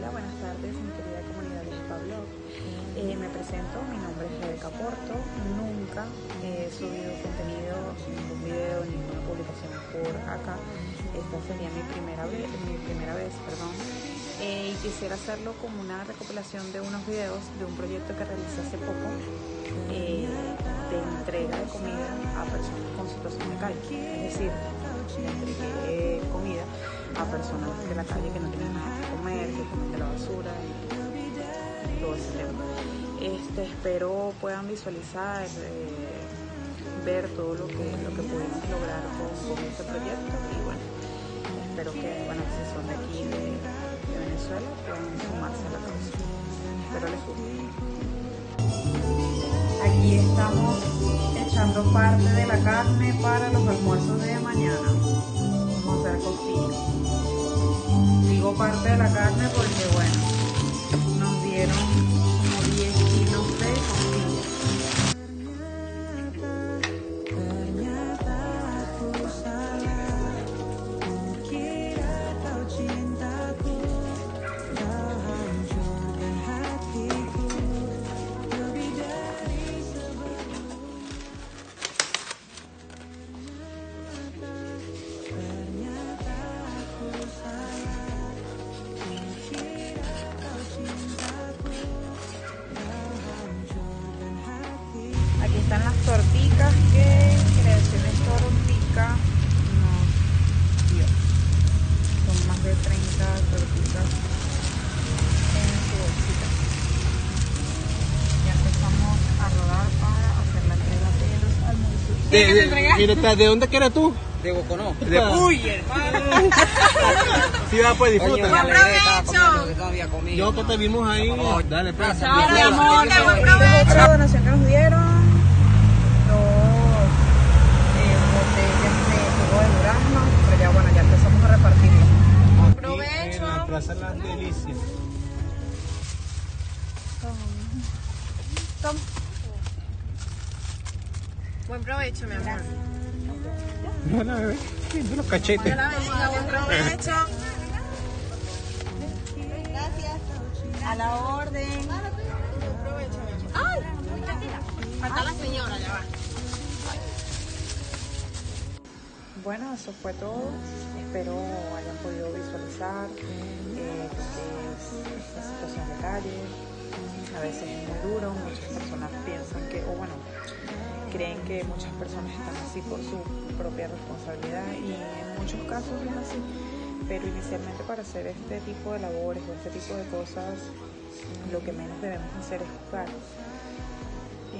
Hola, buenas tardes, mi querida comunidad de Pablo. Eh, me presento, mi nombre es Rebeca Porto. Nunca he subido contenido, ningún video, ninguna publicación por acá. Esta sería mi primera vez, mi primera vez perdón. Eh, y quisiera hacerlo como una recopilación de unos videos de un proyecto que realicé hace poco eh, de entrega de comida a personas con situación de calle. Es decir, entregué comida a personas de la calle que no tienen nada comer, que comen de la basura y todo ese tema. Este, espero puedan visualizar, eh, ver todo lo que, lo que pudimos lograr con, este proyecto y bueno, espero que, bueno, si son de aquí de, de Venezuela puedan sumarse a la causa. Espero les guste. Aquí estamos echando parte de la carne para los almuerzos de mañana. Vamos a hacer costillas. Digo parte de la carne porque, bueno, nos dieron están las torticas que Creaciones Tortica nos dio. Son más de 30 torticas en su bolsita. Ya empezamos a rodar para hacer la entrega de los almuerzos. De, de, mira, ¿de dónde que eres tú? De Boconó. De, Uy, hermano. sí, va, pues disfruta. Había comido. Yo que te vimos ahí. Dale, pues. Gracias. Mi amor, buen provecho. Donación que nos dieron, dos eh, botellas de jugo de durazno, pero ya bueno, ya empezamos a repartirlo. Aquí En la Plaza Las Delicias. Buen provecho, mi amor. Hola, bebé. Siento los cachetes. Dios la bendiga, buen provecho. A la orden. ¡Ay! Falta la señora, ya va. Bueno, eso fue todo. Espero hayan podido visualizar eh, lo que es esta situación de calle. A veces es muy duro, muchas personas piensan que, o bueno, creen que muchas personas están así por su propia responsabilidad y en muchos casos es así. Pero inicialmente para hacer este tipo de labores o este tipo de cosas, lo que menos debemos hacer es juzgar.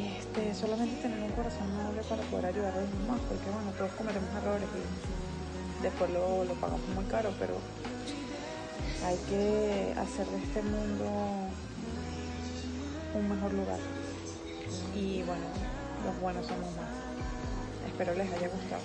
Este, solamente tener un corazón noble para poder ayudar a los demás, porque bueno, todos cometemos errores y después lo, lo pagamos muy caro, pero hay que hacer de este mundo un mejor lugar. Y bueno, los buenos somos más. Espero les haya gustado.